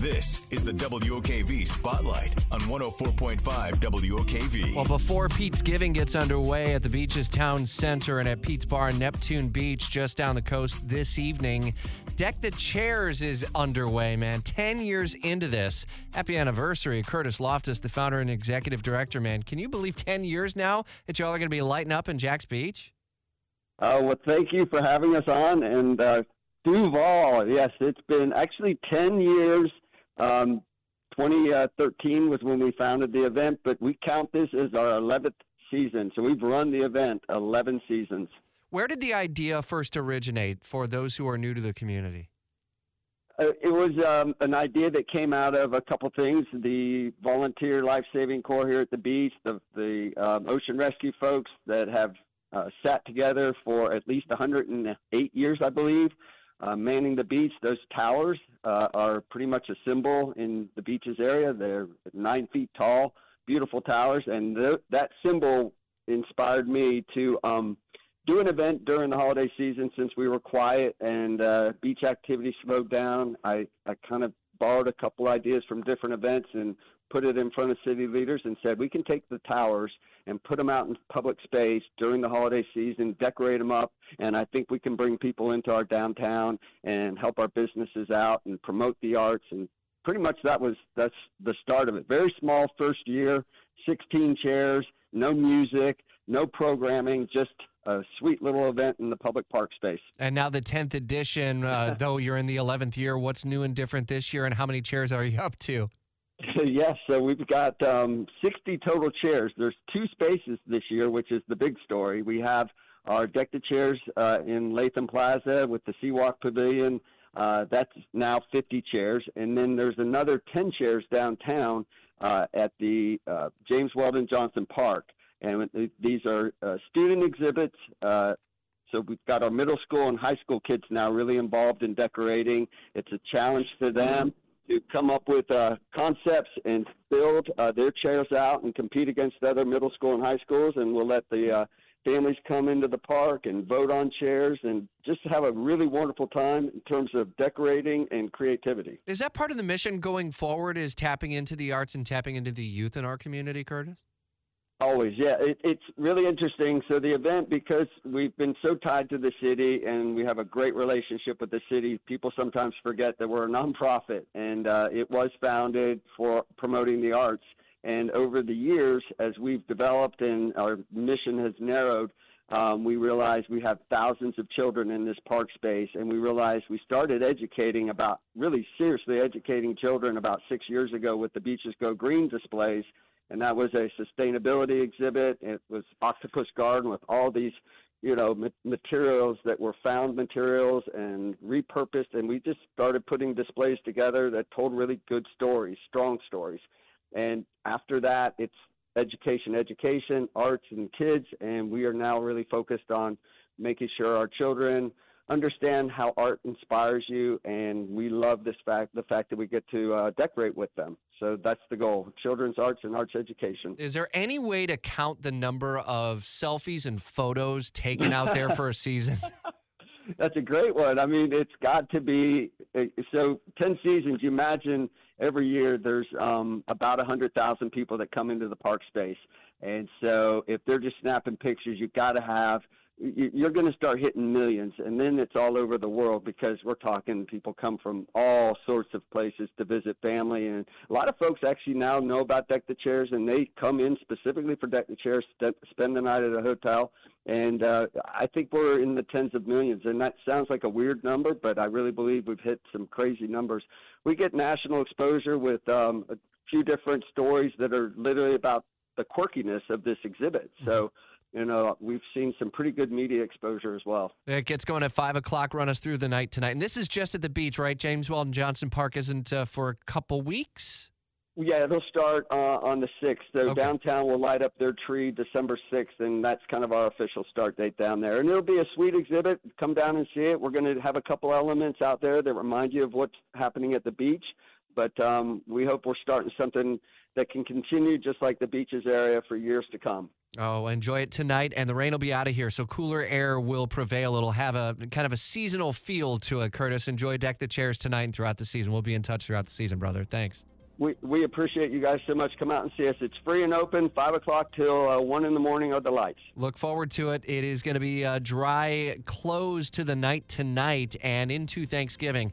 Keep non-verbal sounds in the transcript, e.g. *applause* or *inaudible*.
This is the WOKV Spotlight on 104.5 WOKV. Well, before Pete's Giving gets underway at the beach's town center and at Pete's Bar Neptune Beach just down the coast this evening, Deck the Chairs is underway, man. 10 years into this. Happy anniversary, Kurtis Loftis, the founder and executive director, man. Can you believe 10 years now that y'all are going to be lighting up in Jax Beach? Uh, well, thank you for having us on. And uh, Duval, yes, it's been actually 10 years um, 2013 was when we founded the event, but we count this as our 11th season. So we've run the event 11 seasons. Where did the idea first originate for those who are new to the community? Uh, it was um, an idea that came out of a couple things: the volunteer life saving corps here at the beach, the the um, ocean rescue folks that have uh, sat together for at least 108 years, I believe, uh, manning the beach. Those towers uh, are pretty much a symbol in the beaches area. They're nine feet tall, beautiful towers, and th- that symbol inspired me to um, do an event during the holiday season since we were quiet and uh, beach activity slowed down. I, I kind of borrowed a couple ideas from different events and put it in front of city leaders and said we can take the towers and put them out in public space during the holiday season, decorate them up, and I think we can bring people into our downtown and help our businesses out and promote the arts and pretty much that was that's the start of it. Very small first year, 16 chairs, no music, no programming, just a sweet little event in the public park space. And now the 10th edition, uh, *laughs* though you're in the 11th year, what's new and different this year and how many chairs are you up to? *laughs* yes, so we've got um, 60 total chairs. There's two spaces this year, which is the big story. We have our deck chairs uh, in Latham Plaza with the Seawalk Pavilion. Uh, that's now 50 chairs. And then there's another 10 chairs downtown uh, at the uh, James Weldon Johnson Park. And these are uh, student exhibits. Uh, so we've got our middle school and high school kids now really involved in decorating. It's a challenge for them to come up with uh, concepts and build uh, their chairs out and compete against other middle school and high schools. And we'll let the uh, families come into the park and vote on chairs and just have a really wonderful time in terms of decorating and creativity. Is that part of the mission going forward? Is tapping into the arts and tapping into the youth in our community, Kurtis? Always, yeah. It, it's really interesting. So the event, because we've been so tied to the city and we have a great relationship with the city, people sometimes forget that we're a nonprofit, and uh, it was founded for promoting the arts. And over the years, as we've developed and our mission has narrowed, um, we realized we have thousands of children in this park space, and we realized we started educating about really seriously educating children about six years ago with the Beaches Go Green displays and that was a sustainability exhibit. It was Octopus Garden with all these, you know, ma- materials that were found materials and repurposed, and we just started putting displays together that told really good stories, strong stories. And after that, it's education, education, arts, and kids, and we are now really focused on making sure our children understand how art inspires you, and we love this fact, the fact that we get to uh, decorate with them. So that's the goal: children's arts and arts education. Is there any way to count the number of selfies and photos taken out there for a *laughs* season? that's a great one. I mean, it's got to be uh, so. Ten seasons. You imagine every year there's um, about a hundred thousand people that come into the park space, and so if they're just snapping pictures, you've got to have you're going to start hitting millions, and then it's all over the world because we're talking people come from all sorts of places to visit family, and a lot of folks actually now know about Deck the Chairs, and they come in specifically for Deck the Chairs, spend the night at a hotel, and uh, I think we're in the tens of millions, and that sounds like a weird number, but I really believe we've hit some crazy numbers. We get national exposure with um, a few different stories that are literally about the quirkiness of this exhibit. So. Mm-hmm you know, we've seen some pretty good media exposure as well. It gets going at 5 o'clock. Run us through the night tonight. And this is just at the beach, right? James Weldon Johnson Park isn't uh, for a couple weeks? Yeah, it'll start uh, on the 6th. So Okay. downtown will light up their tree December 6th, and that's kind of our official start date down there. And it'll be a sweet exhibit. Come down and see it. We're going to have a couple elements out there that remind you of what's happening at the beach. But um, we hope we're starting something that can continue just like the beaches area for years to come. Oh, enjoy it tonight, and the rain will be out of here, so cooler air will prevail. It'll have a kind of a seasonal feel to it. Kurtis, enjoy Deck the Chairs tonight and throughout the season. We'll be in touch throughout the season, brother. Thanks. We, we appreciate you guys so much. Come out and see us. It's free and open, 5 o'clock till uh, 1 in the morning of the lights. Look forward to it. It is going to be a dry close to the night tonight and into Thanksgiving.